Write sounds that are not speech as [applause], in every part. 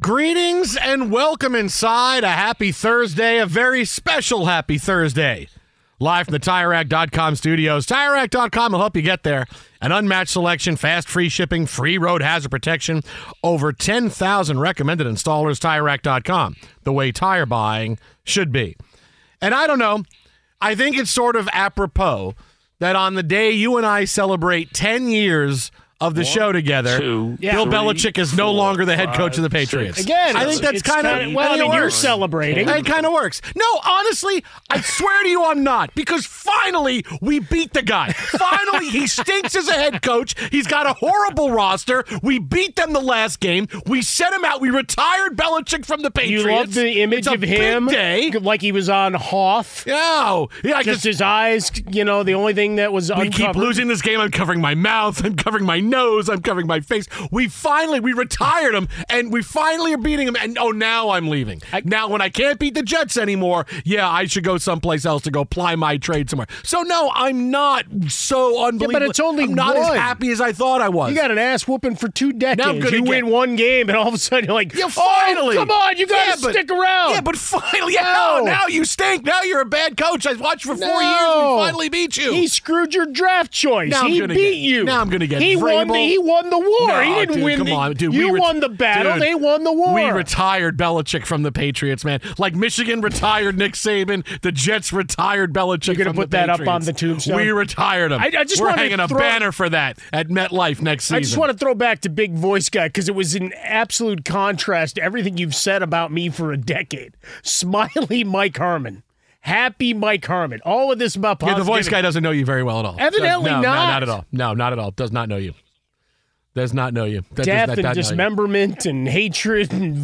Greetings and welcome inside a happy Thursday, a very special happy Thursday. Live from the TireRack.com studios. TireRack.com will help you get there. An unmatched selection, fast free shipping, free road hazard protection, over 10,000 recommended installers. TireRack.com, the way tire buying should be. And I don't know, I think it's sort of apropos that on the day you and I celebrate 10 years of the show together, two, Bill three, Belichick is no four, longer the head five, coach of the six. Patriots. Again, I think that's kind kinda- well, I mean, you're celebrating. It kind of works. No, honestly, I swear to you, I'm not because finally we beat the guy. Finally, he stinks as a head coach. He's got a horrible roster. We beat them the last game. We set him out. We retired Belichick from the Patriots. You love the image It's a of big him, Day. like he was on Hoth. No, yeah, I Just just his eyes, you know, the only thing that was we uncovered. keep losing this game. I'm covering my mouth. I'm covering my nose. I'm covering my face. We finally we retired him, and we finally are beating him. And oh, now I'm leaving. now when I can't beat the Jets anymore, yeah, I should go someplace else to go ply my trade somewhere. So no, I'm not so unbelievable. But it's only I'm not one. as happy as I thought I was. You got an ass whooping for two decades. Now I'm gonna you get- win one game, and all of a sudden you're like, Yeah, "Oh, finally. come on, you got Yeah, to but- stick around." Yeah, but finally, yeah, No. now you stink. Now you're a bad coach. I watched for four No. years. and We finally beat you. He screwed your draft choice. Now I'm he beat get- you. now I'm gonna get He won. The, he won the war. No, he didn't dude, win. Come the, on, dude. You we ret- won the battle. Dude, they won the war. We retired Belichick from the Patriots, man. Like Michigan retired Nick Saban, the Jets retired Belichick. You're gonna put that up on the tombstone? We retired him. I- I just We're hanging a throw- banner for that at MetLife next season. I just want to throw back to Big Voice Guy because it was in absolute contrast to everything you've said about me for a decade. Smiley Mike Harmon. Happy Mike Harmon. All of this about Yeah, the voice guy doesn't know you very well at all. Evidently no, no, not. not at all. No, not at all. Does not know you. Does not know you. That does Death not- and dismemberment and hatred and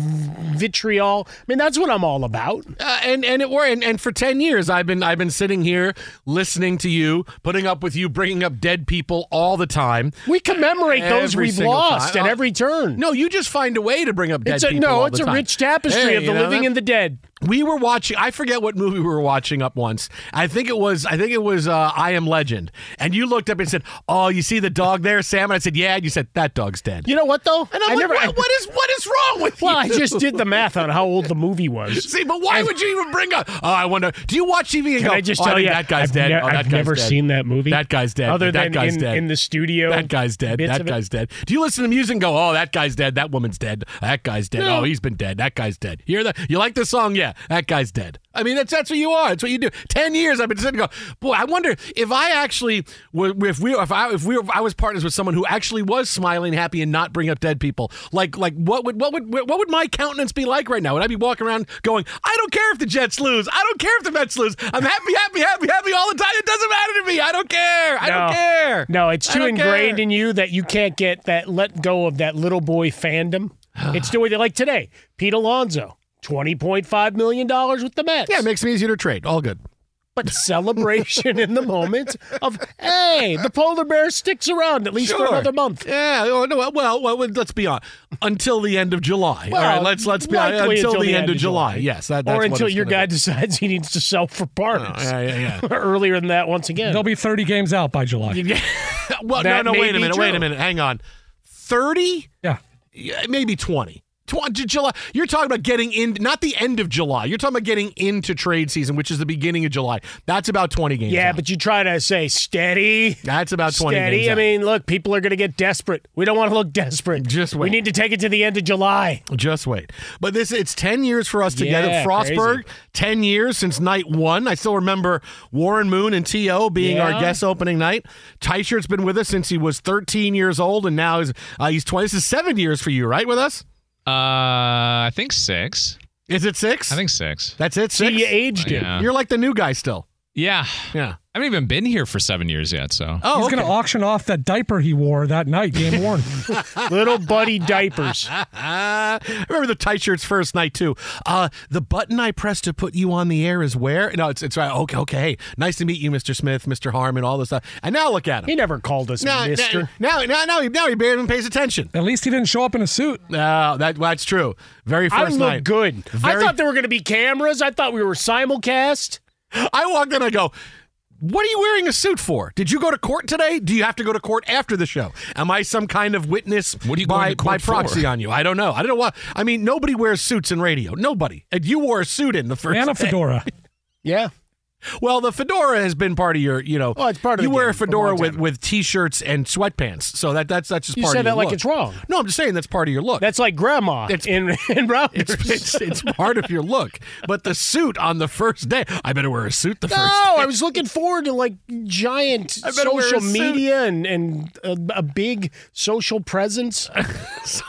vitriol. I mean, that's what I'm all about. Uh, and and it were and, and for ten years I've been I've been sitting here listening to you, putting up with you, bringing up dead people all the time. We commemorate those Every we've lost time. at Uh, every turn. No, you just find a way to bring up dead it's a, people. no, it's a rich tapestry Hey, of the living that? and the dead. We were watching. I forget what movie we were watching up once. I think it was. I think it was. Uh, I Am Legend. And you looked up and said, "Oh, you see the dog there, Sam?" And I said, "Yeah." And you said, "That dog's dead." You know what though? and I'm I like, never. what, I- what is what is wrong with well, you? I just did the math on how old the movie was. [laughs] See, but why would you even bring up? Oh, I wonder. Do you watch TV and Can go? I just "Oh, tell you, that guy's I've, dead. ne- oh, that I've guy's never dead. seen that movie. That guy's dead. Other that than guy's in, dead. in the studio. That guy's dead. That guy's dead. Do you listen to music and go, oh, that guy's dead. That woman's dead. That guy's dead. No. Oh, he's been dead. That guy's dead. You hear that? You like this song? Yeah. That guy's dead. I mean, that's that's what you are. That's what you do. Ten years I've been sitting go, boy, I wonder if I actually if we if I if we were, if I was partners with someone who actually was smiling, happy, and not bring up dead people. Like like what would what would what would my countenance be like right now? Would I be walking around going, I don't care if the Jets lose. I don't care if the Mets lose. I'm happy, happy, happy, happy all the time. It doesn't matter to me. I don't care. I No. don't care. No, it's too ingrained care. in you that you can't get that let go of that little boy fandom. [sighs] it's the way they like today. Pete Alonso, twenty point five million dollars with the Mets. Yeah, it makes me easier to trade. All good. but [laughs] celebration in the moment of hey, the polar bear sticks around at least for another month. Yeah. oh, no, Well, well, well, let's be honest. Until the end of July. All right. Let's let's be honest. likely Until, the, end, of July. Yes. That, that's or until it's your guy be. decides he needs to sell for parts. Oh, yeah, yeah, yeah. [laughs] Earlier than that, once again. There'll be 30 games out by July. [laughs] well, That no, no. Wait a be minute. Wait a minute. Hang on. Thirty. Yeah. Yeah, maybe 20. 20 July. You're talking about getting in, not the end of July. You're talking about getting into trade season, which is the beginning of July. That's about 20 games. yeah, out. but you try to say steady. that's about 20 Steady. games. I out. mean, look, people are going to get desperate. We don't want to look desperate. Just wait. We need to take it to the end of July. Just wait. But this it's 10 years for us together. Yeah, Frostburg, crazy. 10 years since night 1. I still remember Warren Moon and TO being our guest opening night. Tyshert's been with us since he was 13 years old and now he's uh, he's 20. This is 7 years for you, right with us? Uh, I think six. Is it 6? I think six. That's it. 6. See, you aged it. Yeah. You're like the new guy still. Yeah. Yeah. I haven't even been here for seven years yet, so. Oh, He's okay. going to auction off that diaper he wore that night, game [laughs] worn. Little buddy diapers. I [laughs] remember the tight shirts first night too. Uh, the button I pressed to put you on the air is where? No, it's it's right. Okay, okay. Hey, nice to meet you, Mr. Smith, Mr. Harmon, all this stuff. And now look at him. He never called us now, mister. now, now, now, he, now he barely even pays attention. At least he didn't show up in a suit. No, that that's true. Very I first look night. good. I thought there were going to be cameras. I thought we were simulcast. I walked in. I go. What are you wearing a suit for? Did you go to court today? Do you have to go to court after the show? Am I some kind of witness What are you by, going to court by proxy for? on you? I don't know. I don't know what. I mean, nobody wears suits in radio. Nobody. And you wore a suit in the first And a fedora. [laughs] Yeah. Well, the fedora has been part of your, you know. Oh, it's part of You wear a fedora with with t-shirts and sweatpants, so that that's that's just You part said of your that like look. it's wrong. No, I'm just saying that's part of your look. That's like grandma It's- in, in Rounders. it's, it's it's part of your look. But the suit on the first day, I better wear a suit the No, first. I was looking forward to like giant I better wear a social media and, and a, a big social presence [laughs] I'm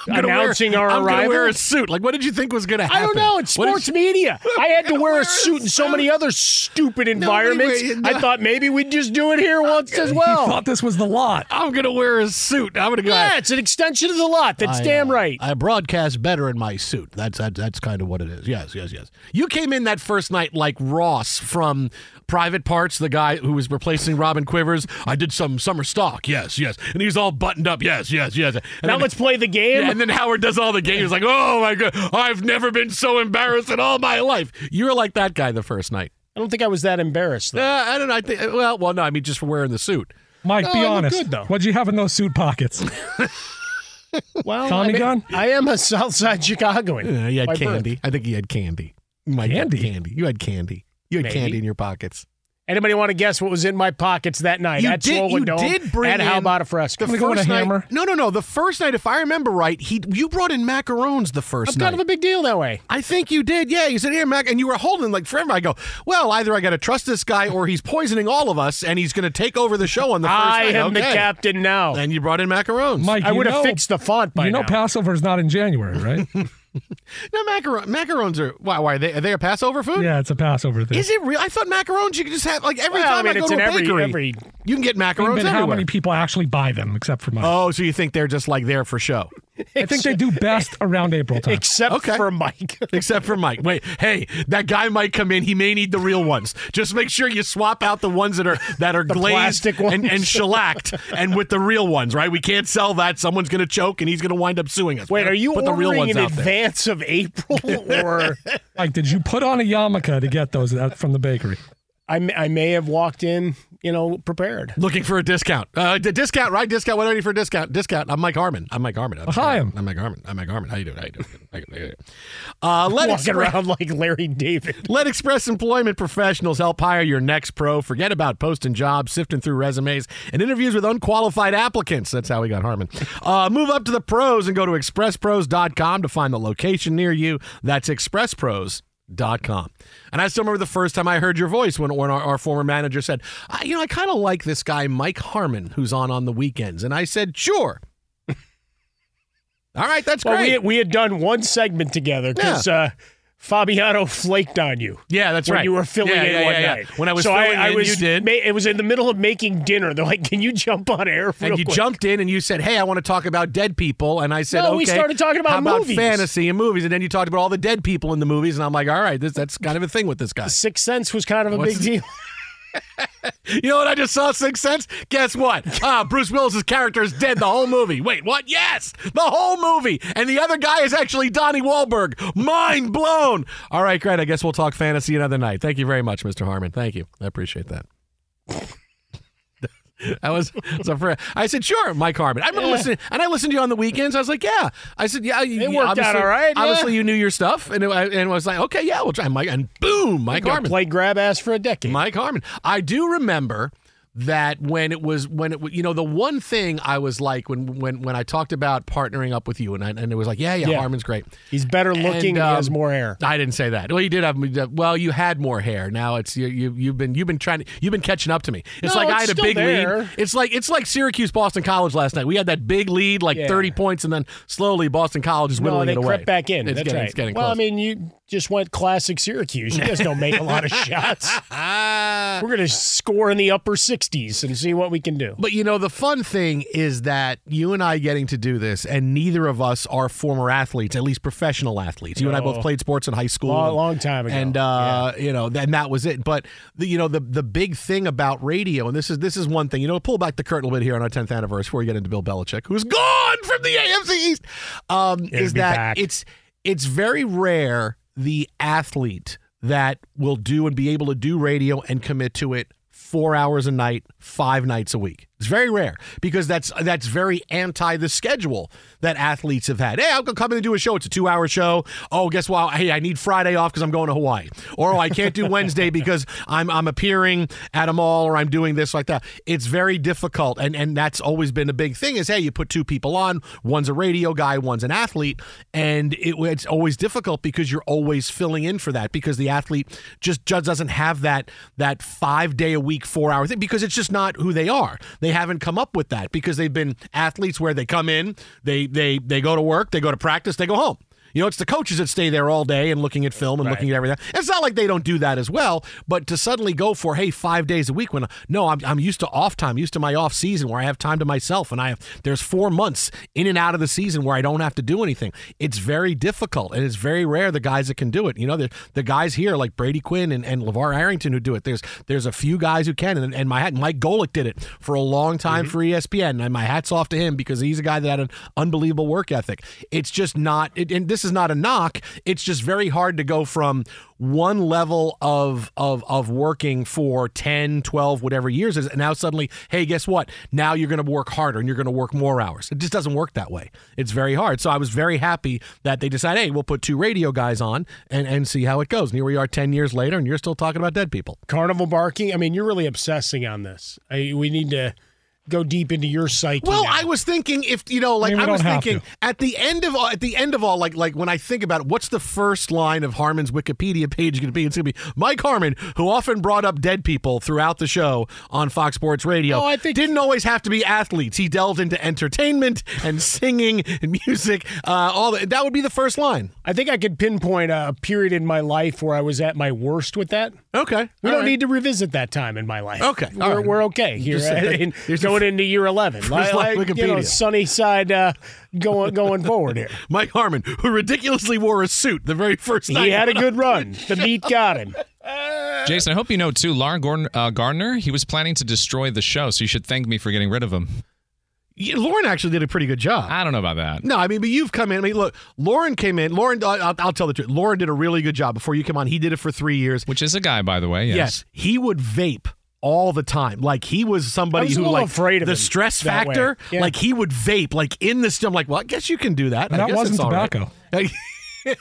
gonna wear- announcing our I'm arrival. gonna wear a suit. Like, what did you think was going to happen? I don't know. It's sports you- media. [laughs] I had to wear Wear a a suit and so many other stupid environments. wear- I thought maybe we'd just do it here once as He well. thought this was the lot. I'm gonna wear a suit. I'm gonna go. yeah, it's an extension of the lot. That's I, damn uh, right. I broadcast better in my suit. That's that, that's kind of what it is. Yes, yes, yes. You came in that first night like Ross from Private Parts, the guy who was replacing Robin Quivers. I did some summer stock. Yes, yes. And he's all buttoned up. Yes, yes, yes. And now then- let's play the game. Yeah, and then Howard does all the games like, oh my god, I've never been so embarrassed in all my life. You were like that guy the first night. I don't think I was that embarrassed. Uh, Though. I don't know. I think well, well, no. I mean, just for wearing the suit. Mike, No, be I honest. good, though. What'd you have in those suit pockets? [laughs] Well, Tommy I mean, gun? I am a Southside Chicagoan. Uh, you had by birth. candy. I think you had candy. You might have Candy? candy. You had candy. You had Maybe. candy in your pockets. Anybody want to guess what was in my pockets that night? You at did- Swollen you Dome? did bring And how about a fresco? I'm gonna go with a night, hammer. No, no, no. The first night, if I remember right, he you brought in macarons the 1st I'm night. kind of a big deal that way. I think you did. Yeah, you said here, Mac, and you were holding like forever. I go, well, either I got to trust this guy or he's poisoning all of us, and he's going to take over the show on the first I night. I am the captain now. And you brought in macarons. Mike, I would have fixed the font by You know now. Passover's not in January, right? [laughs] [laughs] no, macaron, macarons are why? Why are they? Are they a Passover food? yeah, it's a Passover thing. Is it real? I thought macarons you could just have like every Well, I time mean, I, go it's to in a bakery, every- you can get macarons but how many people actually buy them except for my? Oh, so you think they're just like there for show? I think they do best around April time. Except Okay. for Mike. [laughs] Except for Mike. Wait, hey, that guy might come in. He may need the real ones. Just make sure you swap out the ones that are that are [laughs] glazed and, and [laughs] shellacked, and with the real ones. Right? We can't sell that. Someone's going to choke, and he's going to wind up suing us. Wait, are you put the real ordering ones in out there? advance of April, or Mike, did you put on a yarmulke to get those from the bakery? I may, I may have walked in, you know, prepared? Looking for a discount. Uh, the discount, right? Discount. What are you for a discount? Discount. I'm Mike Harmon. I'm Mike Harmon. I'm Hi, I'm- I'm Mike Harmon. I'm Mike Harmon. How you doing? How you doing? How you doing? How you doing? Uh, let Walking Express- around like Larry David. Let Express Employment Professionals help hire your next pro. Forget about posting jobs, sifting through resumes, and interviews with unqualified applicants. That's how we got Harmon. Uh, move up to the pros and go to expresspros.com to find the location near you. That's expresspros.com. And I still remember the first time I heard your voice when, when our, our former manager said, "I- You know, I kind of like this guy, Mike Harmon, who's on on the weekends. And I said, Sure. [laughs] All right, that's Well, great. we had, we had done one segment together because uh, Fabiano flaked on you. yeah, that's when right. you were filling Yeah, in yeah, one yeah, night. When I was so filling I, I in, was you did. ma- it was in the middle of making dinner. They're like, "Can you jump on air?" And you quick?" jumped in and you said, "Hey, I want to talk about dead people." And I said, No, "Okay." we started talking about how about fantasy and movies, and then you talked about all the dead people in the movies, and I'm like, "All right, this, that's kind of a thing with this guy." Sixth Sense was kind of a What's big deal. [laughs] [laughs] You know what I just saw? Sixth Sense. Guess what? Ah, Bruce Willis's character is dead the whole movie. Wait, what? Yes, the whole movie, and the other guy is actually Donnie Wahlberg. Mind blown. All right, great. I guess we'll talk fantasy another night. Thank you very much, Mr. Harmon. Thank you. I appreciate that. [laughs] I was, was a friend. I said, sure, Mike Harmon. I remember Yeah. listening, and I listened to you on the weekends. I was like, yeah. I said, yeah. It worked out obviously- all right, yeah. Obviously, you knew your stuff, and it, and I was like, okay, yeah, we'll try. Mike, and boom, Mike Harmon. played grab ass for a decade. Mike Harmon. I do remember that when it was when it you know the one thing I was like when when when I talked about partnering up with you and I, and it was like yeah yeah, Yeah. Harmon's great. He's better looking. and he has um, more hair. I didn't say that. Well, you did have well, you had more hair. Now it's you, you you've been you've been trying to you've been catching up to me. It's No, like I had a big there. lead. It's like it's like Syracuse Boston College last night. We had that big lead like Yeah. 30 points and then slowly Boston College is No, whittling they it away. crept back in. It's That's getting right. it's getting well, close. I mean, you just went classic Syracuse. You guys don't make a lot of [laughs] shots. We're going to score in the upper 60s and see what we can do. But you know, the fun thing is that you and I getting to do this, and neither of us are former athletes, at least professional athletes. You and I both played sports in high school, Long, and- long time ago. and uh, you know, and that was it. But the, you know, the the big thing about radio, and this is this is one thing. You know, pull back the curtain a little bit here on our 10th anniversary before we get into Bill Belichick, who's gone from the AFC East. Um, is that back. it's it's very rare the athlete that will do and be able to do radio and commit to it four hours a night, five nights a week. It's very rare because that's that's very anti the schedule that athletes have had. Hey, I'm gonna come in and do a show. It's a two hour show. Oh, guess what? Hey, I need Friday off because I'm going to Hawaii. Or oh, I can't do Wednesday because I'm I'm appearing at a mall or I'm doing this like that. It's very difficult, and and that's always been a big thing. Is hey, you put two people on. One's a radio guy, one's an athlete, and it, it's always difficult because you're always filling in for that because the athlete just just doesn't have that that five day a week four hour thing because it's just not who they are. They haven't come up with that because they've been athletes where they come in, they they they go to work, they go to practice, they go home. You know, it's the coaches that stay there all day and looking at film and looking at everything. It's not like they don't do that as well, but to suddenly go for hey five days a week when no, I'm, I'm used to off time, used to my off season where I have time to myself, and I have there's four months in and out of the season where I don't have to do anything. It's very difficult, and it's very rare the guys that can do it. You know, the the guys here like Brady Quinn and, and LaVar Arrington who do it. There's there's a few guys who can, and, and my hat Mike Golic did it for a long time mm-hmm. for E ESPN, and my hats off to him because he's a guy that had an unbelievable work ethic. It's just not, it, and this is not a knock. It's just very hard to go from one level of of of working for 10 12 whatever years is and now suddenly hey guess what now you're going to work harder and you're going to work more hours it just doesn't work that way it's very hard so i was very happy that they decided hey we'll put two radio guys on and and see how it goes and here we are 10 years later and you're still talking about dead people Carnival barking. I mean, you're really obsessing on this. I, we need to go deep into your psyche. Well, now. I was thinking if you know, like Maybe I was thinking at the end of all, at the end of all, like like when I think about it, what's the first line of Harmon's Wikipedia page going to be? It's going to be Mike Harmon, who often brought up dead people throughout the show on Fox Sports Radio. Oh, I think- didn't always have to be athletes. He delved into entertainment and singing and music. Uh, all that. That would be the first line. I think I could pinpoint a period in my life where I was at my worst with that. Okay, We All don't right. need to revisit that time in my life. Okay, all we're, right. we're okay here. Just said [laughs] that- in- here's going the- into year eleven, [laughs] like, like like, you know, Wikipedia. sunny side uh, going going forward here. [laughs] Mike Harmon, who ridiculously wore a suit the very first night. He had a good run. The beat got him. Jason, I hope you know too. Lauren Gordon, uh, Gardner, he was planning to destroy the show, so you should thank me for getting rid of him. Yeah, Lauren actually did a pretty good job. I don't know about that. No, I mean, but you've come in. I mean, look, Lauren came in. Lauren, I'll, I'll tell the truth. Lauren did a really good job before you come on. He did it for three years. Which is a guy, by the way. Yes. Yes, he would vape all the time. Like he was somebody I was who little like afraid of the stress factor. Yeah. Like he would vape like in the stem. Like, well, I guess you can do that. That wasn't tobacco. all right. [laughs]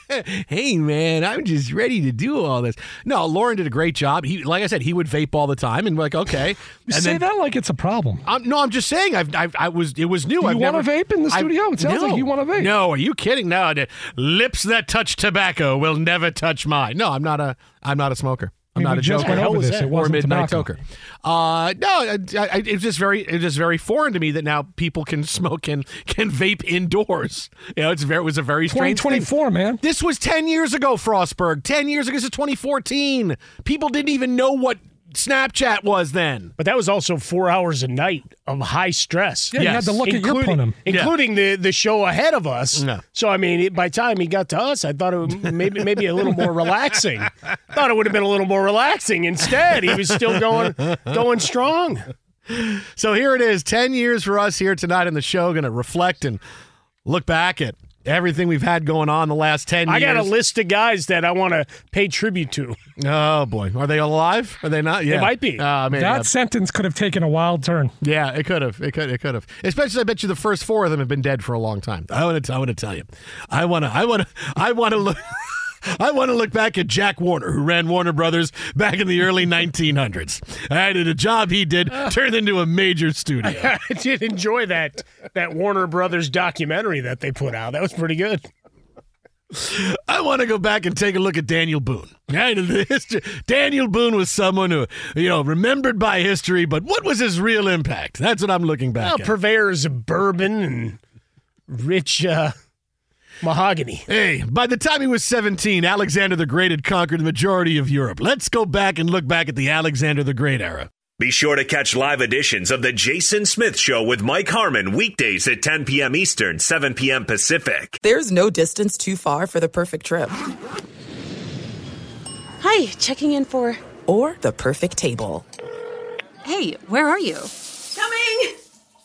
[laughs] hey man, I'm just ready to do all this. No, Lauren did a great job. He, like I said, he would vape all the time, and like, okay. You say then, that like it's a problem. I'm, no, I'm just saying. I've, I've, I was, it was new. Do I've you wanna never, vape in the I've- studio? It sounds no, like you wanna vape. No, are you kidding? No, lips that touch tobacco will never touch mine. No, I'm not a, I'm not a smoker. I'm I mean, not a went over this. It or midnight tobacco. toker. Uh, no, I, I, it's just very, it's just very foreign to me that now people can smoke and can vape indoors. You know, it's very, it was a very strange. thing. 2024, man. This was 10 years ago, Frostberg. 10 years ago. This is 2014. People didn't even know what Snapchat was then. But that was also four hours a night of high stress. Yeah, you had to look at your including, punum. including the, the show ahead of us. No. So I mean, it- by the time he got to us, I thought it would maybe maybe a little more relaxing. [laughs] thought it would have been a little more relaxing. Instead, he was still going going strong. So here it is 10 years for us here tonight on the show. Going to reflect and look back at everything we've had going on the last 10 I years. got a list of guys that I want to pay tribute to. Oh, boy. Are they alive? Are they not? Yeah. might be. Uh, maybe. That sentence could have taken a wild turn. Yeah, it could have. It could. It could have. Especially, I bet you the first four of them have been dead for a long time. I want to. I want to tell you. I want to. I want to. I want to look. [laughs] I want to look back at Jack Warner, who ran Warner Brothers back in the early 1900s. And the job he did turned into a major studio. [laughs] I did enjoy that that Warner Brothers documentary that they put out. That was pretty good. I want to go back and take a look at Daniel Boone. [laughs] Right? The history- Daniel Boone was someone who, you know, remembered by history, but what was his real impact? That's what I'm looking back Well, at. purveyors of bourbon and rich uh, mahogany. Hey, by the time he was 17, Alexander the Great had conquered the majority of Europe. Let's go back and look back at the Alexander the Great era. Be sure to catch live editions of The Jason Smith Show with Mike Harmon weekdays at 10 p.m. Eastern, 7 p.m. Pacific. There's no distance too far for the perfect trip Hi, checking in for. or the perfect table. Hey, where are you? Coming!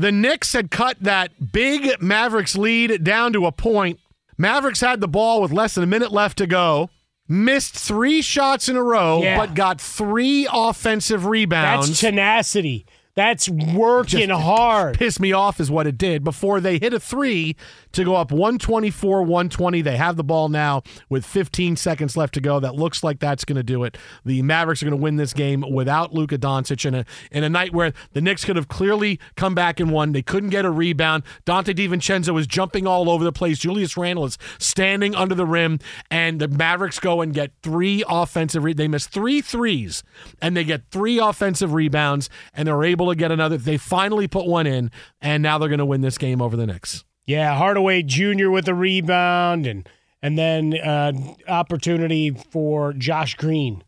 The Knicks had cut that big Mavericks lead down to a point. Mavericks had the ball with less than a minute left to go. Missed three shots in a row, Yeah. but got three offensive rebounds. That's tenacity. That's working hard. Pissed me off is what it did before they hit a three to go up 124 120. They have the ball now with 15 seconds left to go. That looks like that's going to do it. The Mavericks are going to win this game without Luka Doncic in a, in a night where the Knicks could have clearly come back and won. They couldn't get a rebound. Donte DiVincenzo is jumping all over the place. Julius Randle is standing under the rim, and the Mavericks go and get three offensive. Re- they miss three threes, and they get three offensive rebounds, and they're able to get another. They finally put one in, and now they're going to win this game over the Knicks. Yeah, Hardaway Jr. with a rebound, and and then uh, opportunity for Josh Green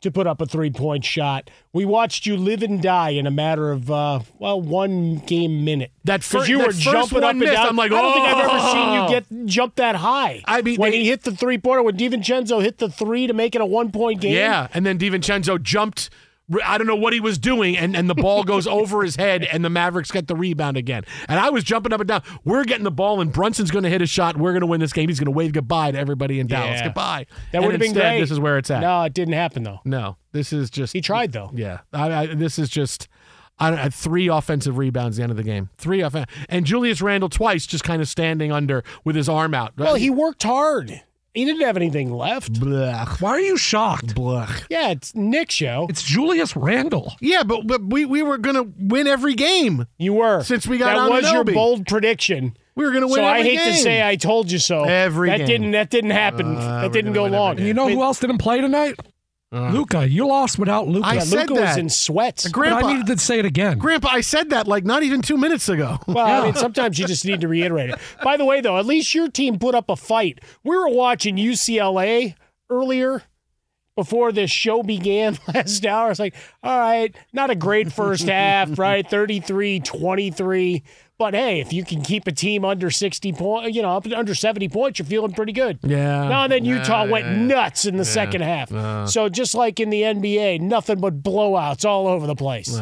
to put up a three point shot. We watched you live and die in a matter of uh, well one game minute. That fir- because you that were first jumping one up and missed, down. I'm like, I don't think I've ever seen "Oh." you get jump that high. I mean, when they- he hit the three pointer, when DiVincenzo hit the three to make it a one point game. Yeah, and then DiVincenzo jumped. I don't know what he was doing, and, and the ball goes [laughs] over his head, and the Mavericks get the rebound again. And I was jumping up and down. We're getting the ball, and Brunson's going to hit a shot. We're going to win this game. He's going to wave goodbye to everybody in Dallas. Yeah. Goodbye. that would have been great. This is where it's at. No, it didn't happen though. No, this is just. He tried though. Yeah, I, I, this is just. I don't, had three offensive rebounds at the end of the game. Three off, and Julius Randle twice just kind of standing under with his arm out. Well, he worked hard. He didn't have anything left. Blech, Why are you shocked? blech. Yeah, it's Nick show. It's Julius Randle. Yeah, but but we, we were gonna win every game. You were Since we got that was your bold prediction. We were gonna win So I every hate to say I told you so. Every that game. didn't that didn't happen. Uh, that didn't go long. You know I mean, who else didn't play tonight? Uh, Luka. You lost without Luka. I yeah, said Luka was in sweats. but Grandpa, I needed to say it again. Grandpa, I said that like not even two minutes ago. Well, I mean, sometimes you just need to reiterate it. By the way, though, at least your team put up a fight. We were watching UCLA earlier before this show began [laughs] last hour. I was like, all right, not a great first [laughs] half, right? 33 23. But hey, if you can keep a team under 60 points, you know, up under 70 points, you're feeling pretty good. Yeah. Now and then Utah Yeah, went yeah, yeah. nuts in the second half. so just like in the NBA, nothing but blowouts all over the place.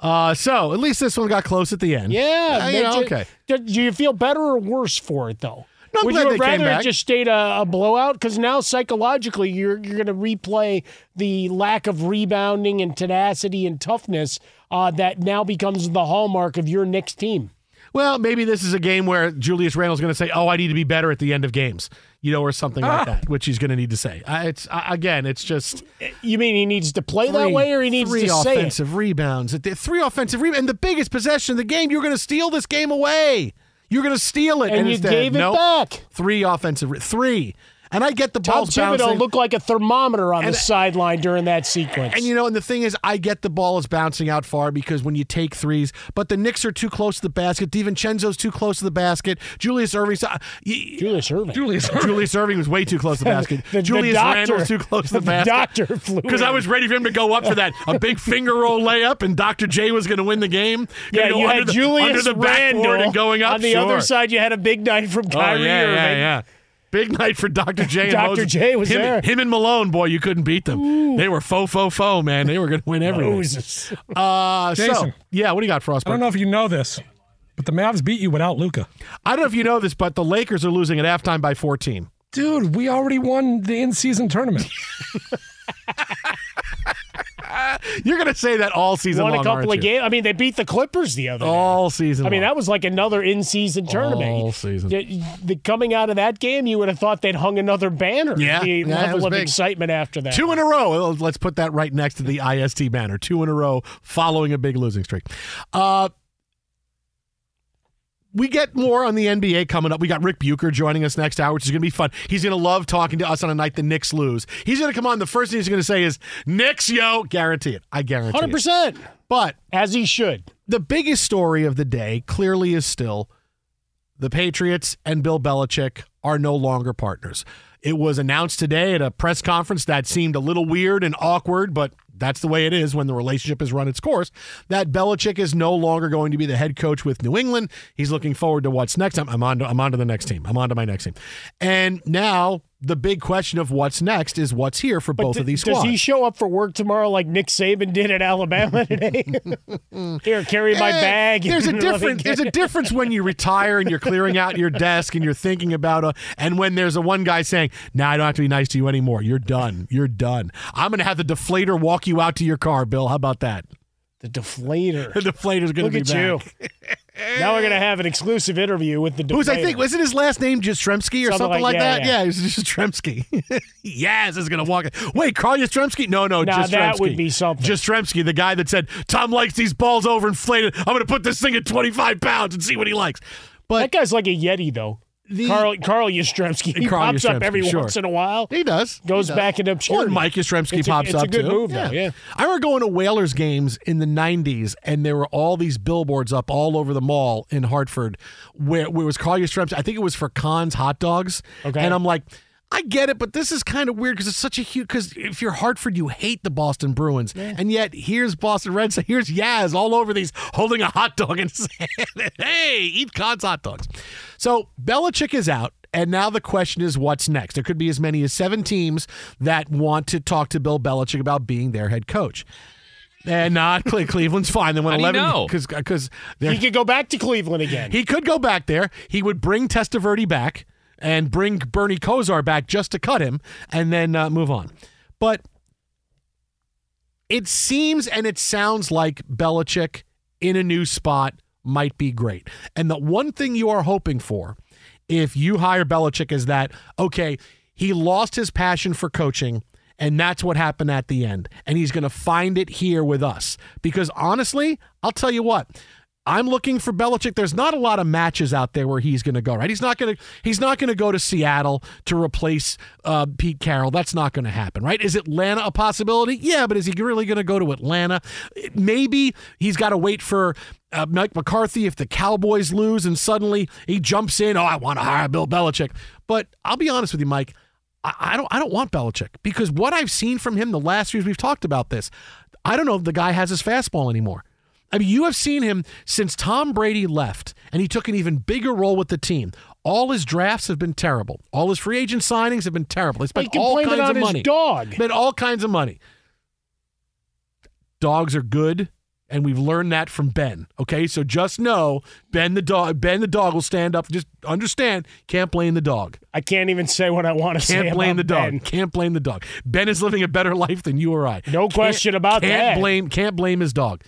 Uh, so at least this one got close at the end. Yeah. Uh, you know, okay. Do you feel better or worse for it though? No, I'm Would you they have came rather it just stayed a, a blowout? Because now psychologically, you're you're going to replay the lack of rebounding and tenacity and toughness uh, that now becomes the hallmark of your next team. Well, maybe this is a game where Julius Randle's going to say, "Oh, I need to be better at the end of games," you know, or something like that, which he's going to need to say. Uh, it's uh, again, it's just You mean he needs to play that way, or he needs three to say it? offensive rebounds, three offensive rebounds, and the biggest possession of the game. You're going to steal this game away. You're going to steal it, And you instead, gave it nope. back. Three offensive, three, and I get the Tom balls Thibodeau bouncing. looked like a thermometer on And- the sideline during that sequence. And you know, and the thing is, I get the ball is bouncing out far because when you take threes, but the Knicks are too close to the basket. DiVincenzo's too close to the basket. Julius Erving's. Uh, y- Julius Erving. Julius. [laughs] Julius Erving was way too close to the [laughs] basket. The- the Julius doctor- Randle's too close to the [laughs] the basket. doctor flew Because I was ready for him to go up for that a big finger roll layup, and Dr. J was going to win the game. Gonna yeah, go you under had the, Julius under the backboard Randle and going up. On the Sure. other side, you had a big night from Kyrie Oh yeah, Irving. yeah, yeah. Big night for Dr. J. and Dr. Moses. J was him, there. Him and Malone, boy, you couldn't beat them. They were fo fo fo, man. They were going to win everything. Moses. Uh, so, yeah, what do you got, Frostburg? I don't know if you know this, but the Mavs beat you without Luka. I don't know if you know this, but the Lakers are losing at halftime by 14. Dude, we already won the in-season tournament. [laughs] [laughs] You're going to say that all season Won long, a couple of games. I mean, they beat the Clippers the other day. All season I mean, that was like another in-season tournament. All season. The, the- coming out of that game, you would have thought they'd hung another banner. Yeah, the yeah, level of big. excitement after that. Two in a row. Let's put that right next to the IST banner. Two in a row following a big losing streak. Uh, we get more on the NBA coming up. We got Rick Bucher joining us next hour, which is going to be fun. He's going to love talking to us on a night the Knicks lose. He's going to come on. The first thing he's going to say is, Knicks, yo. Guarantee it. I guarantee Hundred it. percent, But as he should. the biggest story of the day clearly is still the Patriots and Bill Belichick are no longer partners. It was announced today at a press conference that seemed a little weird and awkward, but that's the way it is when the relationship has run its course. That Belichick is no longer going to be the head coach with New England. He's looking forward to what's next. I'm, I'm on. To, I'm on to the next team. I'm on to my next team. And now the big question of what's next is what's here for both Th- of these squads. Does he show up for work tomorrow like Nick Saban did at Alabama today? [laughs] Here, carry my Eh, bag. There's a [laughs] difference. There's a difference when you retire and you're clearing out your desk and you're thinking about a, and when there's a one guy saying, "Nah, I don't have to be nice to you anymore. You're done. You're done. I'm gonna have the deflator walk you out to your car, Bill. How about that? the deflator. [laughs] The deflator's gonna Look be at back. you. [laughs] now we're gonna have an exclusive interview with the deflator. Who's I think wasn't his last name Yastrzemski or Something something, like- like, yeah, that? yeah. Yeah, it was Yastrzemski. [laughs] Yaz is gonna walk. Wait, Carl Yastrzemski? No, no, Now, Yastrzemski. that would be something. Yastrzemski, the guy that said Tom likes these balls overinflated. I'm gonna put this thing at 25 pounds and see what he likes. But that guy's like a yeti though. The- Carl Carl Yastrzemski. He Carl pops up every sure. once in a while. He does. Goes He does. back into Or. Mike Yastrzemski It's a- pops it's a up good too. move, though, yeah. I remember going to Whalers games in the '90s, and there were all these billboards up all over the mall in Hartford, where, where it was Carl Yastrzemski. I think it was for Khan's hot dogs. Okay. And I'm like. I get it, but this is kind of weird because it's such a huge. Because if you're Hartford, you hate the Boston Bruins, and yet here's Boston Red Sox, [laughs] here's Yaz all over these holding a hot dog [laughs] and saying, "Hey, eat Khan's hot dogs." So Belichick is out, and now the question is, what's next? There could be as many as seven teams that want to talk to Bill Belichick about being their head coach. And not Cle- Cleveland's fine. They won How do eleven know? because because He could go back to Cleveland again. he could go back there. He would bring Testaverde back and bring Bernie Kosar back just to cut him and then uh, move on. But it seems and it sounds like Belichick in a new spot might be great. And the one thing you are hoping for if you hire Belichick is that, okay, he lost his passion for coaching. And that's what happened at the end. And he's going to find it here with us. Because honestly, I'll tell you what, I'm looking for Belichick. There's not a lot of matches out there where he's going to go. Right? He's not going to. He's not going to go to Seattle to replace uh, Pete Carroll. That's not going to happen. Right? Is Atlanta a possibility? Yeah, but is he really going to go to Atlanta? Maybe he's got to wait for uh, Mike McCarthy if the Cowboys lose and suddenly he jumps in. Oh, I want to hire Bill Belichick. But I'll be honest with you, Mike. I, I don't I don't want Belichick because what I've seen from him the last years we've talked about this. I don't know if the guy has his fastball anymore. I mean, you have seen him since Tom Brady left, and he took an even bigger role with the team. All his drafts have been terrible. All his free agent signings have been terrible. They spent all kinds of his money. dog. Spent all kinds of money. Dogs are good, and we've learned that from Ben. Okay, so just know Ben the dog. Ben the dog will stand up. Just understand, can't blame the dog. I can't even say what I want to say. Can't blame the dog. Ben. Can't blame the dog. Ben is living a better life than you or I. No Can't- question about can't that. Blame. Can't blame his dog.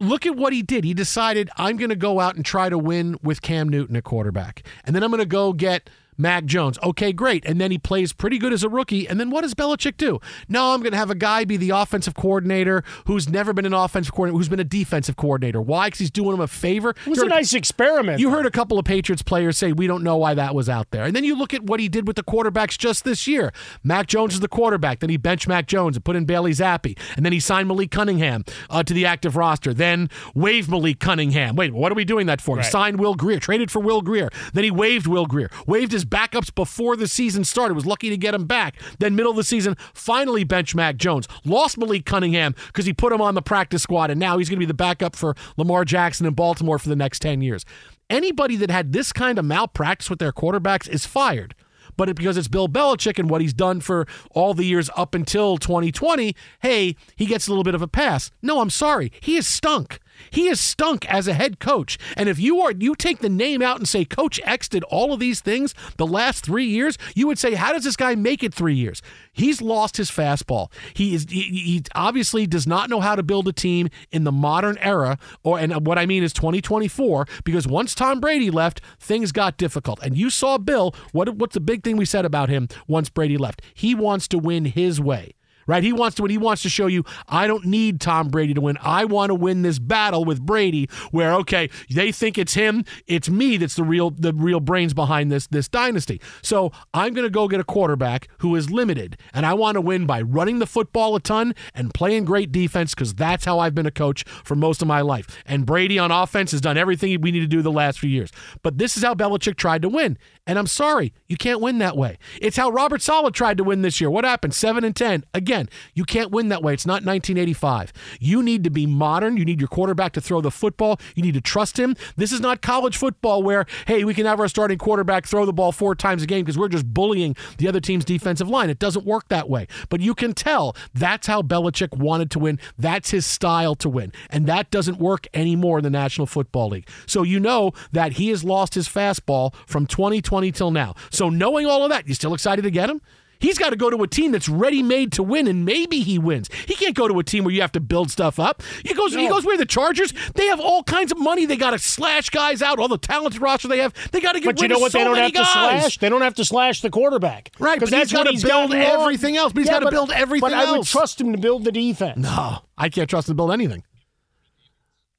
Look at what he did. He decided I'm going to go out and try to win with Cam Newton at quarterback, and then I'm going to go get Mac Jones. Okay, great. And then he plays pretty good as a rookie. And then what does Belichick do? No, I'm going to have a guy be the offensive coordinator who's never been an offensive coordinator, who's been a defensive coordinator. Why? Because he's doing him a favor. It was You a nice experiment. you heard a couple of Patriots players say, we don't know why that was out there. And then you look at what he did with the quarterbacks just this year. Mac Jones is the quarterback. Then he benched Mac Jones and put in Bailey Zappe. And then he signed Malik Cunningham uh, to the active roster. Then waived Malik Cunningham. Wait, what are we doing that for? Right. Signed Will Grier, traded for Will Grier. Then he waived Will Grier, waived his backups before the season started. Was lucky to get him back. Then middle of the season, finally bench Mac Jones. Lost Malik Cunningham because he put him on the practice squad, and now he's going to be the backup for Lamar Jackson in Baltimore for the next 10 years. Anybody that had this kind of malpractice with their quarterbacks is fired. But it, because it's Bill Belichick and what he's done for all the years up until 2020, hey, he gets a little bit of a pass. No, I'm sorry. He has stunk. He has stunk as a head coach. And if you are you take the name out and say Coach X did all of these things the last three years, you would say, how does this guy make it three years? He's lost his fastball. He is he, he obviously does not know how to build a team in the modern era, or and what I mean is 2024, because once Tom Brady left, things got difficult. And you saw Bill, what what's the big thing we said about him once Brady left? He wants to win his way right? He wants to he wants to show you I don't need Tom Brady to win. I want to win this battle with Brady where okay, they think it's him, it's me that's the real the real brains behind this this dynasty. So, I'm going to go get a quarterback who is limited and I want to win by running the football a ton and playing great defense cuz that's how I've been a coach for most of my life. And Brady on offense has done everything we need to do the last few years. But this is how Belichick tried to win. And I'm sorry, you can't win that way. It's how Robert Saleh tried to win this year. What happened? 7 and 10. Again, you can't win that way. It's not 1985. You need to be modern. You need your quarterback to throw the football. You need to trust him. This is not college football where, hey, we can have our starting quarterback throw the ball four times a game because we're just bullying the other team's defensive line. It doesn't work that way. But you can tell that's how Belichick wanted to win. That's his style to win. And that doesn't work anymore in the National Football League. So you know that he has lost his fastball from 2020 till now. So knowing all of that, you still excited to get him? He's got to go to a team that's ready made to win, and maybe he wins. He can't go to a team where you have to build stuff up. He goes, he goes where the Chargers. They have all kinds of money. They got to slash guys out. All the talented roster they have. They got to get But you rid know of what? so they don't many have to guys. slash. They don't have to slash the quarterback, Right, but Because that's he's what gotta build everything else, but he's gotta build everything But I would else. trust him to build the defense. No, I can't trust him to build anything.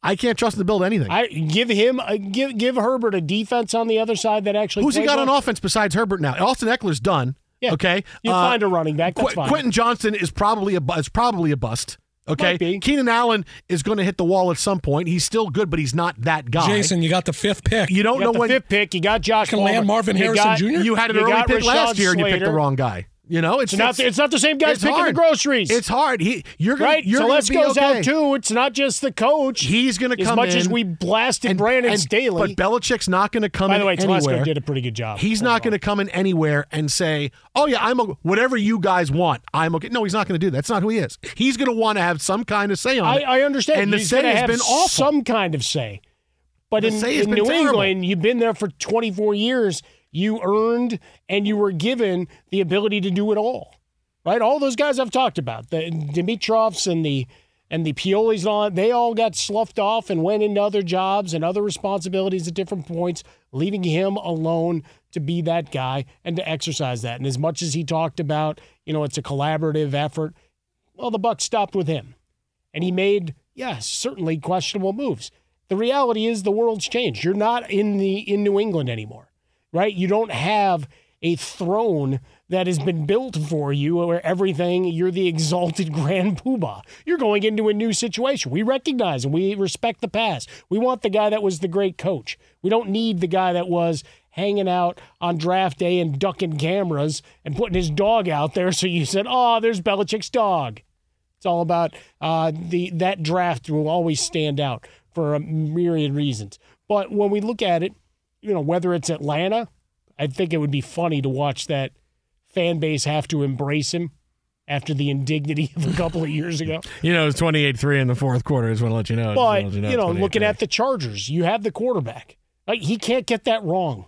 I can't trust him to build anything. I give him a, give give Herbert a defense on the other side that actually. Who's he plays got on offense besides Herbert now? Austin Ekeler's done. Yeah. Okay. You Uh, find a running back. That's Qu- fine. Quentin Johnston is probably a bu- is probably a bust. Okay. Keenan Allen is going to hit the wall at some point. He's still good, but he's not that guy. Jason, you got the fifth pick. you don't You got know the when fifth pick. You got Josh. Can land Palmer. Marvin You Harrison got- Jr.? you had an you early got pick last Rashad year and you picked the wrong guy. You know, it's It's not. it's- It's not the same guys picking hard. the groceries. It's hard. He, you're gonna, right. You're so let's be goes okay. out too. It's not just the coach. He's going to come as much as we blasted Brandon Staley. But Belichick's not going to come By the way, anywhere. Did a pretty good job. He's not going to come in anywhere and say, "Oh yeah, I'm a, whatever you guys want. I'm okay." No, he's not going to do that. That's not who he is. He's going to want to have some kind of say on I, it. I understand. And the He's say has been awful. Some kind of say. But The in, in New terrible. England, you've been there for 24 years. You earned and you were given the ability to do it all. Right? All those guys I've talked about, the Dimitroffs and the and the Piolis and all they all got sloughed off and went into other jobs and other responsibilities at different points, leaving him alone to be that guy and to exercise that. And as much as he talked about, you know, it's a collaborative effort, well, the buck stopped with him and he made yes certainly questionable moves the reality is the world's changed you're not in the in new england anymore right you don't have a throne that has been built for you where everything you're the exalted [laughs] grand poobah. You're going into a new situation. We recognize and we respect the past. We want the guy that was the great coach. We don't need the guy that was hanging out on draft day and ducking cameras and putting his dog out there. So you said, "Oh, there's Belichick's dog." It's all about uh, the that draft will always stand out for a myriad reasons. But when we look at it, you know, whether it's Atlanta, I think it would be funny to watch that fan base have to embrace him after the indignity [laughs] of a couple of years ago. You know, it's 28 3 in the fourth quarter. I just want to let you know. But, you wanna know, looking at the Chargers, you have the quarterback. Like, he can't get that wrong.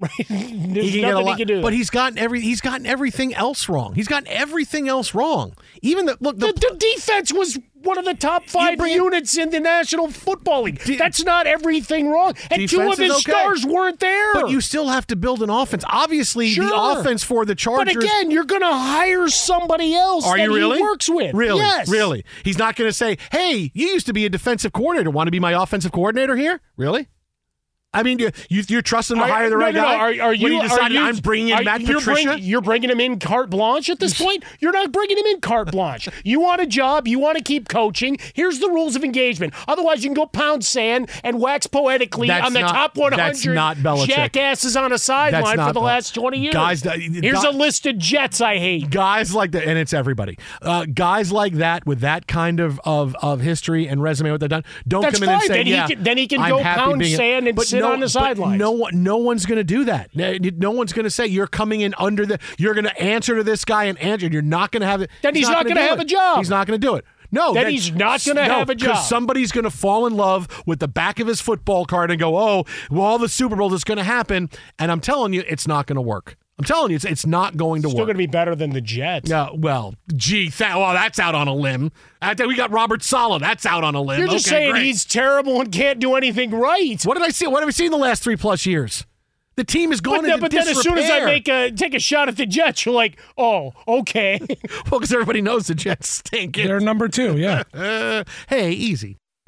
Right? [laughs] There's he can get a nothing lot, he can do. but he's gotten every he's gotten everything else wrong. He's gotten everything else wrong. Even the look, the, the, the defense was one of the top five units in the National Football League. That's not everything wrong. And two of his okay. stars weren't there. but you still have to build an offense. Obviously, the offense for the Chargers. But again, you're going to hire somebody else Are that you really? he works with. Really? Yes. Really? He's not going to say, "Hey, you used to be a defensive coordinator. Want to be my offensive coordinator here?" Really? I mean, you, you you're trusting to hire the right no, no. guy. Are, are you? You are decided you- I'm bringing in Matt you're Patricia. bring- you're bringing him in carte blanche at this [laughs] point. You're not bringing him in carte blanche. You want a job. You want to keep coaching. Here's the rules of engagement. Otherwise, you can go pound sand and wax poetically That's on the not- top 100 that's not Belichick. jackasses on a sideline for the Bel- last 20 years. Guys, uh, Here's guy- a list of Jets I hate. guys like that, and it's everybody. Uh, guys like that with that kind of of, of history and resume, what they've done, don't That's come in and say, Then he yeah, can- then he can I'm go pound being a-" sand and But sit no, on the sidelines. No one, no one's going to do that. No one's going to say you're coming in under the. You're going to answer to this guy and answer. You're not going to have it. Then he's not gonna gonna have it. a job. He's not going to do it. No, Then that- he's not gonna no, have a job. because somebody's going to fall in love with the back of his football card and go, "Oh, well, all the Super Bowls is going to happen." And I'm telling you, it's not going to work. I'm telling you, it's it's not going to Still work. Still going to be better than the Jets. Yeah, well, gee, th- well, that's out on a limb. We got Robert Saleh. That's out on a limb. You're just Okay, saying great. he's terrible and can't do anything right. What did I see? What have we seen in the last three plus years? The team is going But, into but then as soon as I make a take a shot at the Jets, you're like, oh, okay. [laughs] well, because everybody knows the Jets stink. They're number two, yeah. Uh, [laughs] hey, easy.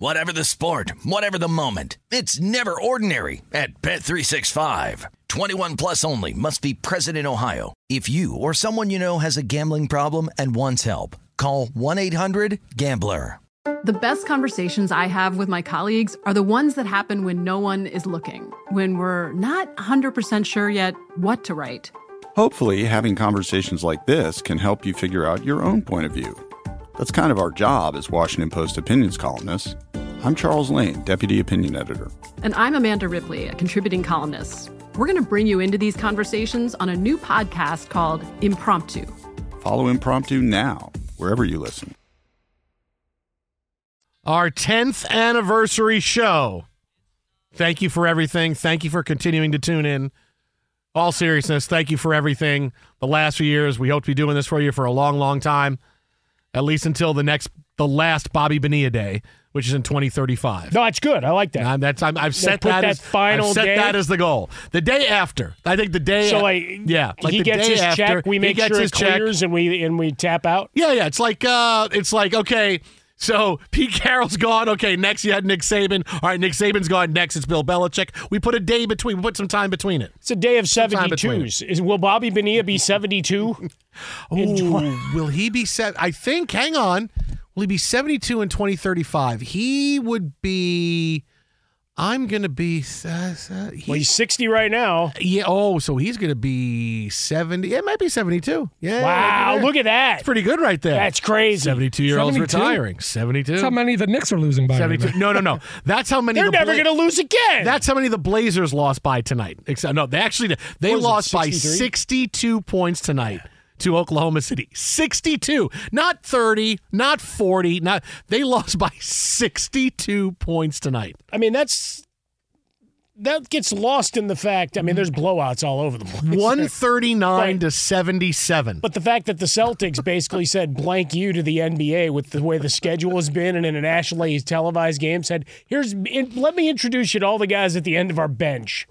Whatever the sport, whatever the moment. It's never ordinary at Bet365. 21 plus only must be present in Ohio. If you or someone you know has a gambling problem and wants help, call 1-800-GAMBLER. The best conversations I have with my colleagues are the ones that happen when no one is looking, when we're not 100% sure yet what to write. Hopefully, having conversations like this can help you figure out your own point of view. That's kind of our job as Washington Post opinions columnists. I'm Charles Lane, Deputy Opinion Editor. And I'm Amanda Ripley, a contributing columnist. We're going to bring you into these conversations on a new podcast called Impromptu. Follow Impromptu now, wherever you listen. Our 10th anniversary show. Thank you for everything. Thank you for continuing to tune in. All seriousness, thank you for everything. The last few years, we hope to be doing this for you for a long, long time, at least until the next, the last Bobby Bonilla Day, which is in 2035. no, that's good. I like that. I'm, that's, I'm, I've set that, that as final I've set day? that as the goal. The day after, I think the day. so like, yeah, like he the gets day his after, check. We make sure his it check. clears, and we and we tap out. Yeah, yeah. It's like uh it's like, okay, so Pete Carroll's gone. Okay, next you had Nick Saban. All right, Nick Saban's gone. Next it's Bill Belichick. We put a day between. We put some time between it. It's a day of Some time seventy between twos. Is will Bobby Bonilla be seventy two? [laughs] Ooh, will he be set? I think. Hang on. Will he be seventy-two in twenty thirty-five? He would be. I'm going to be. Uh, uh, well, he's 60 right now. Yeah. Oh, so he's going to be 70. It might be 72. Yeah. Wow. Look at that. It's pretty good right there. That's crazy. 72 year olds 72? retiring. 72. That's how many the Knicks are losing by. right 72. now. No, no, no. That's how many They're the never Bla- going to lose again. That's how many the Blazers lost by tonight. Except no, they actually they What was it, lost by 63? 62 points tonight to Oklahoma City. 62. Not 30, not 40, not they lost by 62 points tonight. I mean, that's that gets lost in the fact. I mean, there's blowouts all over the place. [laughs] 139 But- to 77. But the fact that the Celtics basically said blank you to the NBA with the way the schedule has been and in a nationally televised game said, here's let me introduce you to all the guys at the end of our bench.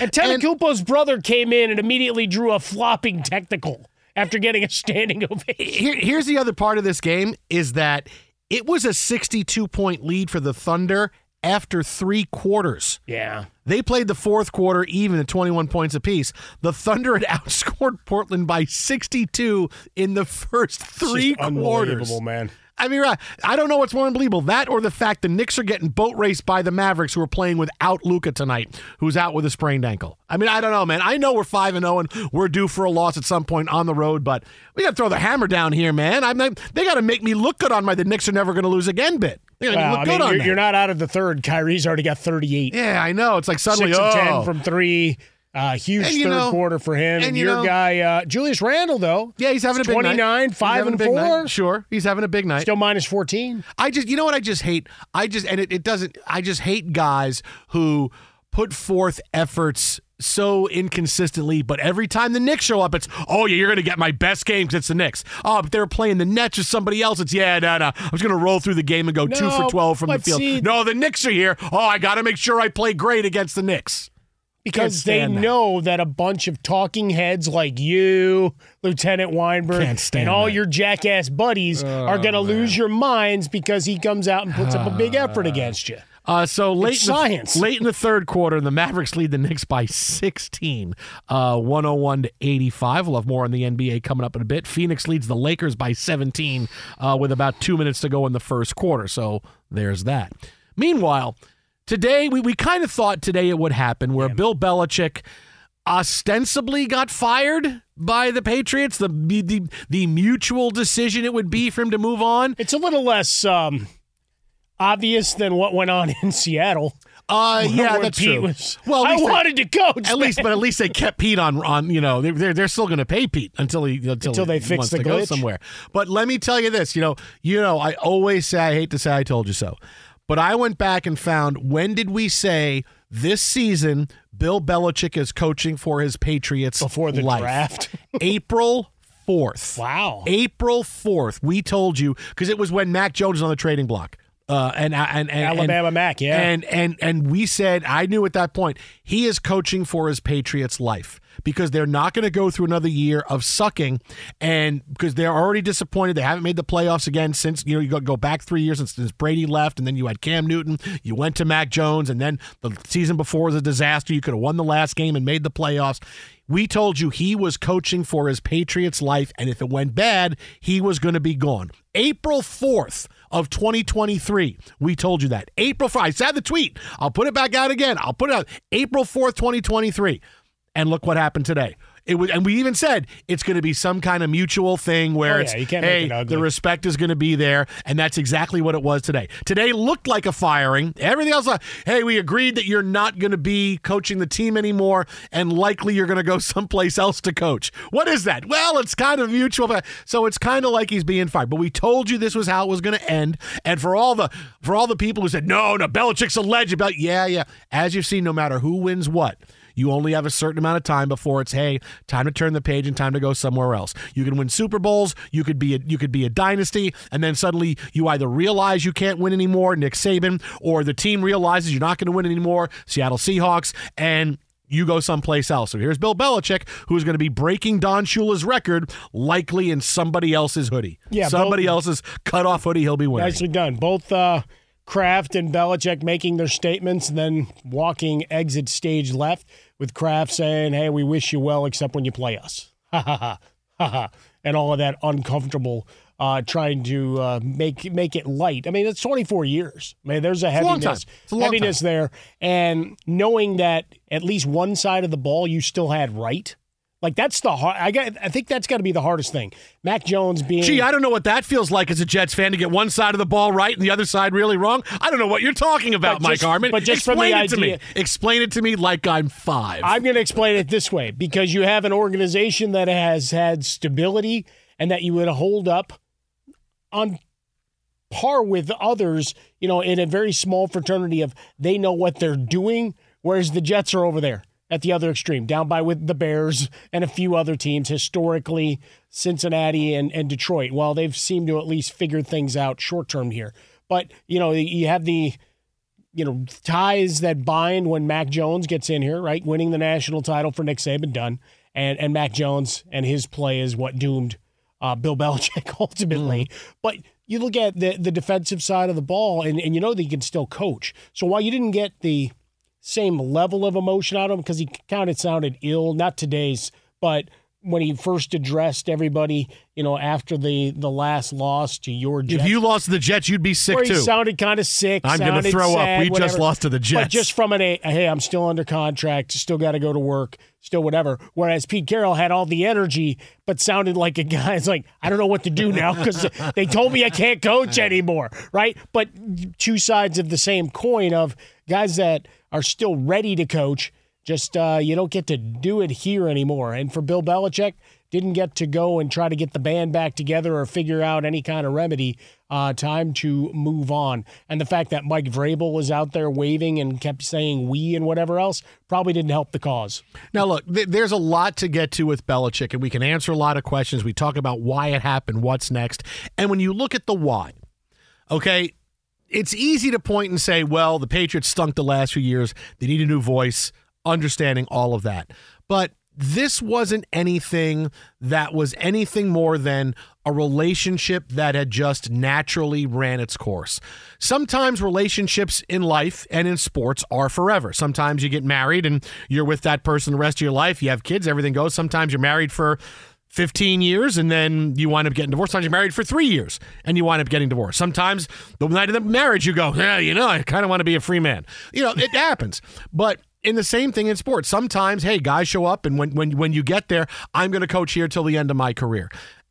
And Tanakupo's brother came in and immediately drew a flopping technical after getting a standing [laughs] ovation. Here, here's the other part of this game is that it was a 62 point lead for the Thunder after three quarters. Yeah. They played the fourth quarter even at 21 points apiece. The Thunder had [laughs] outscored Portland by 62 in the first three quarters. unbelievable, man. I mean, right, I don't know what's more unbelievable that or the fact the Knicks are getting boat raced by the Mavericks, who are playing without Luka tonight, who's out with a sprained ankle. I mean, I don't know, man. I know we're five and zero and we're due for a loss at some point on the road, but we got to throw the hammer down here, man. I'm not, they got to make me look good on my the Knicks are never going to lose again bit. They Well, look I mean, on you're, you're not out of the third. Kyrie's already got 38. Yeah, I know. It's like suddenly Six oh. ten from three. Uh, huge And third know- quarter for him. and And, you your know- guy uh, Julius Randle, though, Yeah, he's having a big night. 29, He's five and big night. four. Sure, he's having a big night. still minus 14. I just, you know what? I just hate. I just, and it, it doesn't. I just hate guys who put forth efforts so inconsistently, but every time the Knicks show up, it's oh yeah, you're gonna get my best game because it's the Knicks. Oh, but they're playing the Nets or somebody else. It's yeah, no, no. I was gonna roll through the game and go two for twelve from the field. see- no, the Knicks are here. Oh, I got to make sure I play great against the Knicks. Because they that. know that a bunch of talking heads like you, Lieutenant Weinberg, and all that. your jackass buddies are going to lose your minds because he comes out and puts up a big effort against you. Uh, so late It's in the, science. late in the third quarter, the Mavericks lead the Knicks by 16, uh, 101 to 85. We'll have more on the NBA coming up in a bit. Phoenix leads the Lakers by 17 uh, with about two minutes to go in the first quarter. So there's that. Meanwhile, today we, we kind of thought today it would happen where Bill Belichick ostensibly got fired by the Patriots. The, the the mutual decision it would be for him to move on. It's a little less um, obvious than what went on in Seattle. Uh, [laughs] yeah, where that's Pete true. Was, well, I they- wanted to coach. At least, but at least they kept Pete on. On you know, they're they're, they're still going to pay Pete until he until, Until they he fix the to go glitch. somewhere. But let me tell you this, you know, you know, I always say I hate to say I told you so, but I went back and found when did we say this season Bill Belichick is coaching for his Patriots Before the life? draft. [laughs] April. 4th. Wow. April 4th. We told you because it was when Mac Jones was on the trading block. Uh, and, and, and Alabama and, Mac, yeah. And and and we said I knew at that point he is coaching for his Patriots life because they're not going to go through another year of sucking and because they're already disappointed they haven't made the playoffs again since you know you go, back 3 years since, since Brady left and then you had Cam Newton you went to Mac Jones and then the season before was a disaster you could have won the last game and made the playoffs we told you he was coaching for his Patriots life and if it went bad he was going to be gone April 4th of 2023. We told you that. April 4th. I said the tweet. I'll put it back out again. I'll put it out. April 4th, 2023. And look what happened today. It was, and we even said it's going to be some kind of mutual thing where Oh, it's yeah, you can't make hey, it the respect is going to be there, and that's exactly what it was today. Today looked like a firing. Everything else, like, hey, we agreed that you're not going to be coaching the team anymore, and likely you're going to go [laughs] someplace else to coach. What is that? Well, it's kind of mutual, so it's kind of like he's being fired. But we told you this was how it was going to end, and for all the for all the people who said no, no, Belichick's a legend, but yeah, yeah. As you've seen, no matter who wins what. You only have a certain amount of time before it's hey, time to turn the page and time to go somewhere else. You can win Super Bowls, you could be a, you could be a dynasty, and then suddenly you either realize you can't win anymore, Nick Saban, or the team realizes you're not going to win anymore, Seattle Seahawks, and you go someplace else. So here's Bill Belichick, who's going to be breaking Don Shula's record, likely in somebody else's hoodie. Yeah, somebody Bill- else's cutoff hoodie he'll be wearing. Nicely done. Both uh, Kraft and Belichick making their statements, and then walking exit stage left with Kraft saying, "Hey, we wish you well, except when you play us." Ha ha ha ha ha, and all of that uncomfortable uh, trying to uh, make make it light. I mean, it's 24 years. I mean, there's a a heaviness, time. A long heaviness there, and knowing that at least one side of the ball you still had right. Like that's the hard. I got. I think that's got to be the hardest thing. Mac Jones being. Gee, I don't know what that feels like as a Jets fan to get one side of the ball right and the other side really wrong. I don't know what you're talking about, But Mike Harmon. but just from Explain the it to me. Explain it to me like I'm five. I'm going to explain it this way because you have an organization that has had stability and that you would hold up on par with others, you know, in a very small fraternity of they know what they're doing, whereas the Jets are over there at the other extreme, down by with the Bears and a few other teams, historically Cincinnati and, and Detroit. Well, they've seemed to at least figure things out short term here. But, you know, you have the you know, ties that bind when Mac Jones gets in here, right? Winning the national title for Nick Saban done. And and Mac Jones and his play is what doomed uh, Bill [laughs] Belichick ultimately. But you look at the the defensive side of the ball and, and you know that he can still coach. So while you didn't get the same level of emotion out of him because he kind of sounded ill, not today's, but when he first addressed everybody, you know, after the the last loss to your Jets. if you lost to the Jets, you'd be sick too. sounded kind of sick. I'm gonna sounded throw up. sad, We just lost to the But Jets. just from an a, hey, I'm still under contract, still got to go to work, still whatever. Whereas Pete Carroll had all the energy, but sounded like a guy. [laughs] It's like I don't know what to do now because [laughs] they told me I can't coach [laughs] anymore, right? But two sides of the same coin of guys that are still ready to coach. Just uh, you don't get to do it here anymore. And for Bill Belichick, didn't get to go and try to get the band back together or figure out any kind of remedy. Uh, time to move on. And the fact that Mike Vrabel was out there waving and kept saying we and whatever else probably didn't help the cause. Now, look, th- there's a lot to get to with Belichick, and we can answer a lot of questions. We talk about why it happened, what's next. And when you look at the why, okay, it's easy to point and say, well, the Patriots stunk the last few years. They need a new voice, understanding all of that. But this wasn't anything that was anything more than a relationship that had just naturally ran its course. Sometimes relationships in life and in sports are forever. Sometimes you get married and you're with that person the rest of your life. You have kids, everything goes. Sometimes you're married for 15 years and then you wind up getting divorced. Sometimes you're married for three years and you wind up getting divorced. Sometimes the night of the marriage, you go, yeah, you know, I kind of want to be a free man. You know, it happens. But in the same thing in sports, sometimes, hey, guys show up and when, when, when you get there, I'm going to coach here till the end of my career.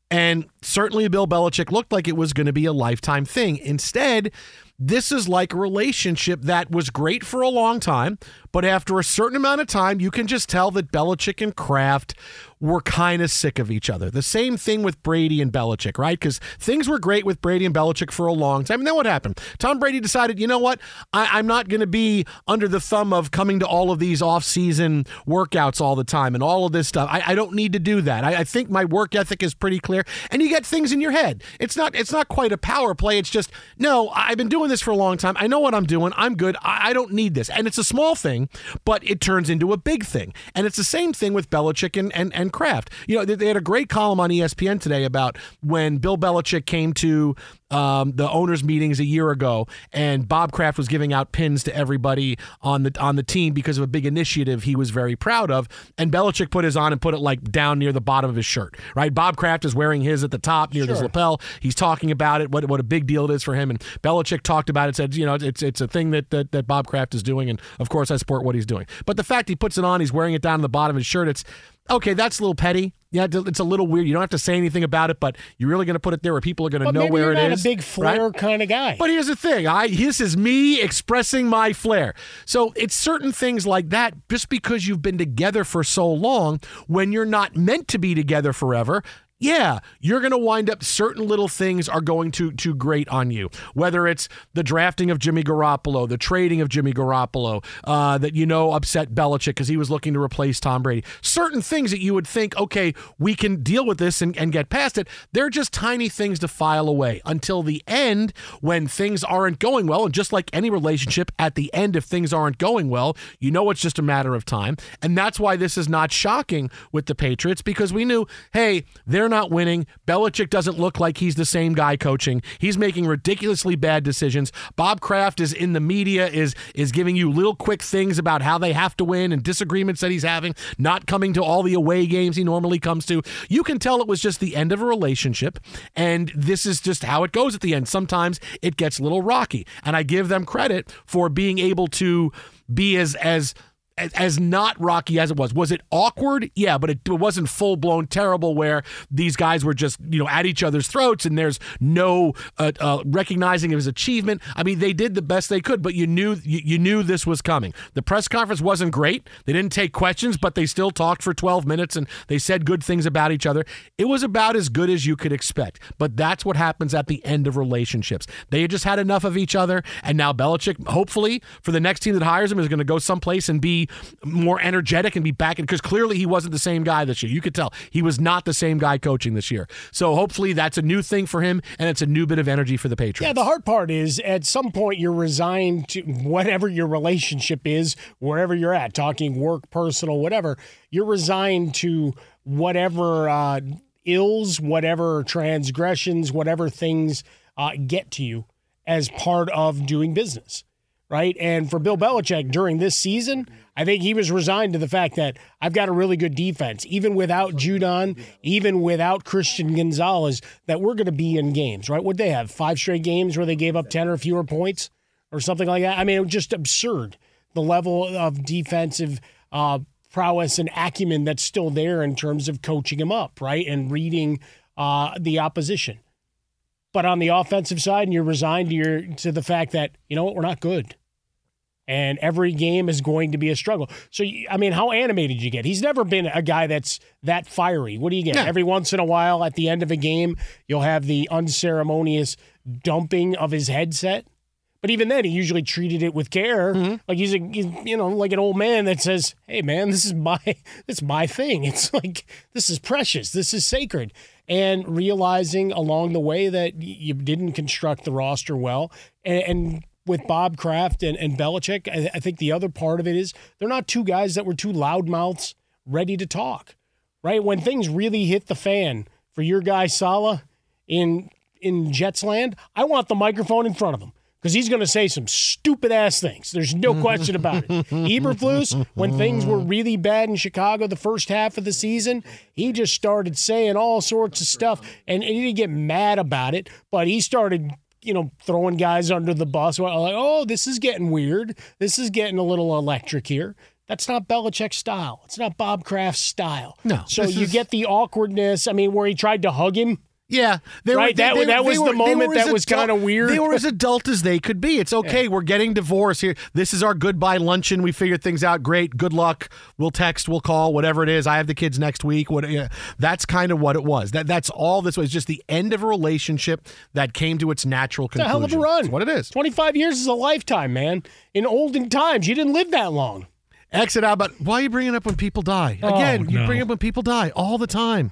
And certainly Bill Belichick looked like it was going to be a lifetime thing. Instead, this is like a relationship that was great for a long time, but after a certain amount of time, you can just tell that Belichick and Kraft were kind of sick of each other. The same thing with Brady and Belichick, right? Because things were great with Brady and Belichick for a long time. And then what happened? Tom Brady decided, you know what? I, I'm not going to be under the thumb of coming to all of these off-season workouts all the time and all of this stuff. I, I don't need to do that. I, I think my work ethic is pretty clear. And you get things in your head. It's not. It's not quite a power play. It's just no. I've been doing this for a long time. I know what I'm doing. I'm good. I, I don't need this. And it's a small thing, but it turns into a big thing. And it's the same thing with Belichick and and, and Kraft. You know, they, they had a great column on ESPN today about when Bill Belichick came to um, the owners' meetings a year ago, and Bob Kraft was giving out pins to everybody on the on the team because of a big initiative he was very proud of. And Belichick put his on and put it like down near the bottom of his shirt. Right, Bob Kraft is wearing his at the top near his lapel. He's talking about it, what what a big deal it is for him. And Belichick talked about it, said you know it's it's a thing that that, that Bob Kraft is doing, and of course I support what he's doing. But the fact he puts it on, he's wearing it down to the bottom of his shirt. It's okay. That's a little petty. Yeah, it's a little weird. You don't have to say anything about it, but you're really going to put it there where people are going to know where you're it not is. a big flair right? kind of guy. But here's the thing. I this is me expressing my flair. So it's certain things like that. Just because you've been together for so long, when you're not meant to be together forever. Yeah, you're going to wind up certain little things are going to to grate on you. Whether it's the drafting of Jimmy Garoppolo, the trading of Jimmy Garoppolo, uh, that you know upset Belichick because he was looking to replace Tom Brady. Certain things that you would think, okay, we can deal with this and, and get past it. They're just tiny things to file away until the end when things aren't going well. And just like any relationship, at the end, if things aren't going well, you know it's just a matter of time. And that's why this is not shocking with the Patriots because we knew, hey, they're not winning. Belichick doesn't look like he's the same guy coaching. He's making ridiculously bad decisions. Bob Kraft is in the media, is is giving you little quick things about how they have to win and disagreements that he's having, not coming to all the away games he normally comes to. You can tell it was just the end of a relationship, and this is just how it goes at the end. Sometimes it gets a little rocky, and I give them credit for being able to be as as as, as not rocky as it was. Was it awkward? Yeah, but it, it wasn't full blown terrible where these guys were just you know at each other's throats and there's no uh, uh, recognizing of his achievement. I mean, they did the best they could, but you knew you, you knew this was coming. The press conference wasn't great. They didn't take questions, but they still talked for 12 minutes and they said good things about each other. It was about as good as you could expect. But that's what happens at the end of relationships. They just had enough of each other, and now Belichick, hopefully, for the next team that hires him, is going to go someplace and be more energetic and be back in because clearly he wasn't the same guy this year. You could tell he was not the same guy coaching this year. So hopefully that's a new thing for him and it's a new bit of energy for the Patriots. Yeah, the hard part is at some point you're resigned to whatever your relationship is, wherever you're at, talking work, personal, whatever. You're resigned to whatever uh, ills, whatever transgressions, whatever things uh, get to you as part of doing business, right? And for Bill Belichick during this season, I think he was resigned to the fact that I've got a really good defense, even without Judon, even without Christian Gonzalez, that we're going to be in games, right? Would they have five straight games where they gave up 10 or fewer points or something like that? I mean, it was just absurd the level of defensive uh, prowess and acumen that's still there in terms of coaching him up, right? And reading uh, the opposition. But on the offensive side, and you're resigned to, your, to the fact that, you know what, we're not good and every game is going to be a struggle. So, I mean, how animated do you get? He's never been a guy that's that fiery. What do you get? Yeah. Every once in a while, at the end of a game, you'll have the unceremonious dumping of his headset. But even then, he usually treated it with care, mm-hmm. like he's a you know like an old man that says, "Hey, man, this is my [laughs] this is my thing. [laughs] It's like this is precious. This is sacred." And realizing along the way that you didn't construct the roster well, and, and with Bob Kraft and, and Belichick, I, I, think the other part of it is they're not two guys that were two loudmouths ready to talk, right? When things really hit the fan for your guy Saleh in in Jets land, I want the microphone in front of him because he's going to say some stupid ass things. There's no question about it. [laughs] Eberflus, when things were really bad in Chicago the first half of the season, he just started saying all sorts of stuff, and, and he didn't get mad about it, but he started you know, throwing guys under the bus. Like, oh, this is getting weird. This is getting a little electric here. That's not Belichick's style. It's not Bob Kraft's style. No. So you is... get the awkwardness. I mean, where he tried to hug him yeah, they right. Were, they, that they, that was the moment that was kind of weird. They were as adult as they could be. It's okay. Yeah. We're getting divorced here. This is our goodbye luncheon. We figured things out. Great. Good luck. We'll text. We'll call. Whatever it is. I have the kids next week. What? Yeah, that's kind of what it was. That that's all. This was just the end of a relationship that came to its natural conclusion. It's a hell of a run. That's what it is. Twenty five years is a lifetime, man. In olden times, you didn't live that long. Exit out. But why are you bringing up when people die? Oh, Again, no. you bring up when people die all the time.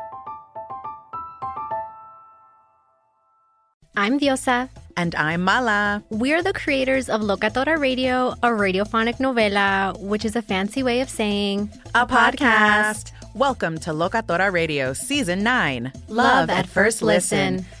I'm Diosa. And I'm Mala. We're the creators of Locatora Radio, a radiophonic novela, which is a fancy way of saying a, podcast. podcast. Welcome to Locatora Radio Season 9 Love, Love at First listen. listen.